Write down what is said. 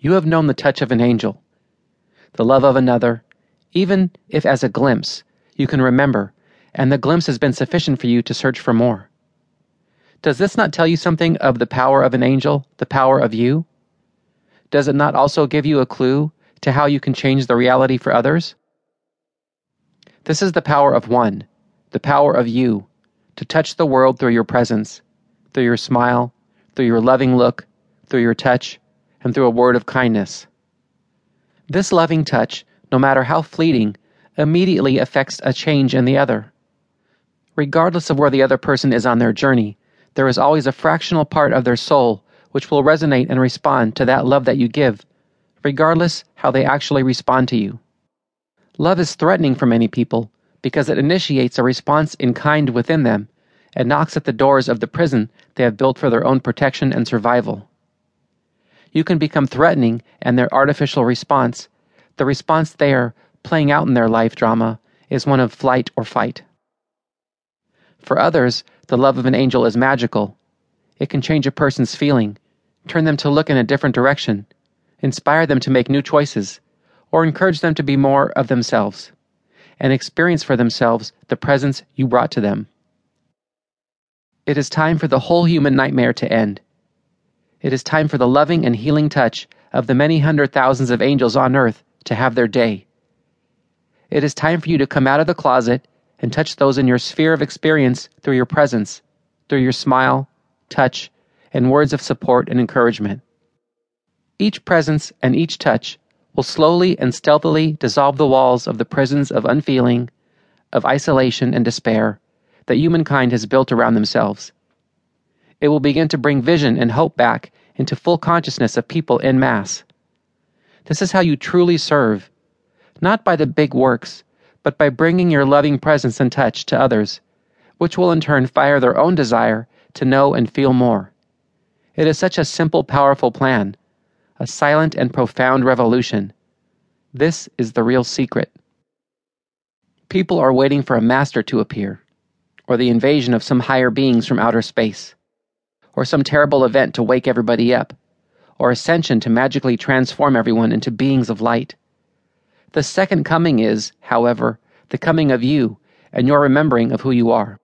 You have known the touch of an angel, the love of another, even if as a glimpse, you can remember, and the glimpse has been sufficient for you to search for more. Does this not tell you something of the power of an angel, the power of you? Does it not also give you a clue to how you can change the reality for others? This is the power of one, the power of you, to touch the world through your presence, through your smile, through your loving look, through your touch, and through a word of kindness. This loving touch, no matter how fleeting, immediately affects a change in the other. Regardless of where the other person is on their journey, there is always a fractional part of their soul which will resonate and respond to that love that you give, regardless how they actually respond to you. Love is threatening for many people because it initiates a response in kind within them and knocks at the doors of the prison they have built for their own protection and survival. You can become threatening and their artificial response, the response they are playing out in their life drama, is one of flight or fight. For others, the love of an angel is magical it can change a person's feeling, turn them to look in a different direction, inspire them to make new choices, or encourage them to be more of themselves and experience for themselves the presence you brought to them. It is time for the whole human nightmare to end. It is time for the loving and healing touch of the many hundred thousands of angels on earth to have their day. It is time for you to come out of the closet and touch those in your sphere of experience through your presence, through your smile, touch, and words of support and encouragement. Each presence and each touch will slowly and stealthily dissolve the walls of the prisons of unfeeling, of isolation and despair that humankind has built around themselves. It will begin to bring vision and hope back into full consciousness of people in mass. This is how you truly serve, not by the big works, but by bringing your loving presence and touch to others, which will in turn fire their own desire to know and feel more. It is such a simple, powerful plan, a silent and profound revolution. This is the real secret. People are waiting for a master to appear, or the invasion of some higher beings from outer space, or some terrible event to wake everybody up, or ascension to magically transform everyone into beings of light. The second coming is, however, the coming of you and your remembering of who you are.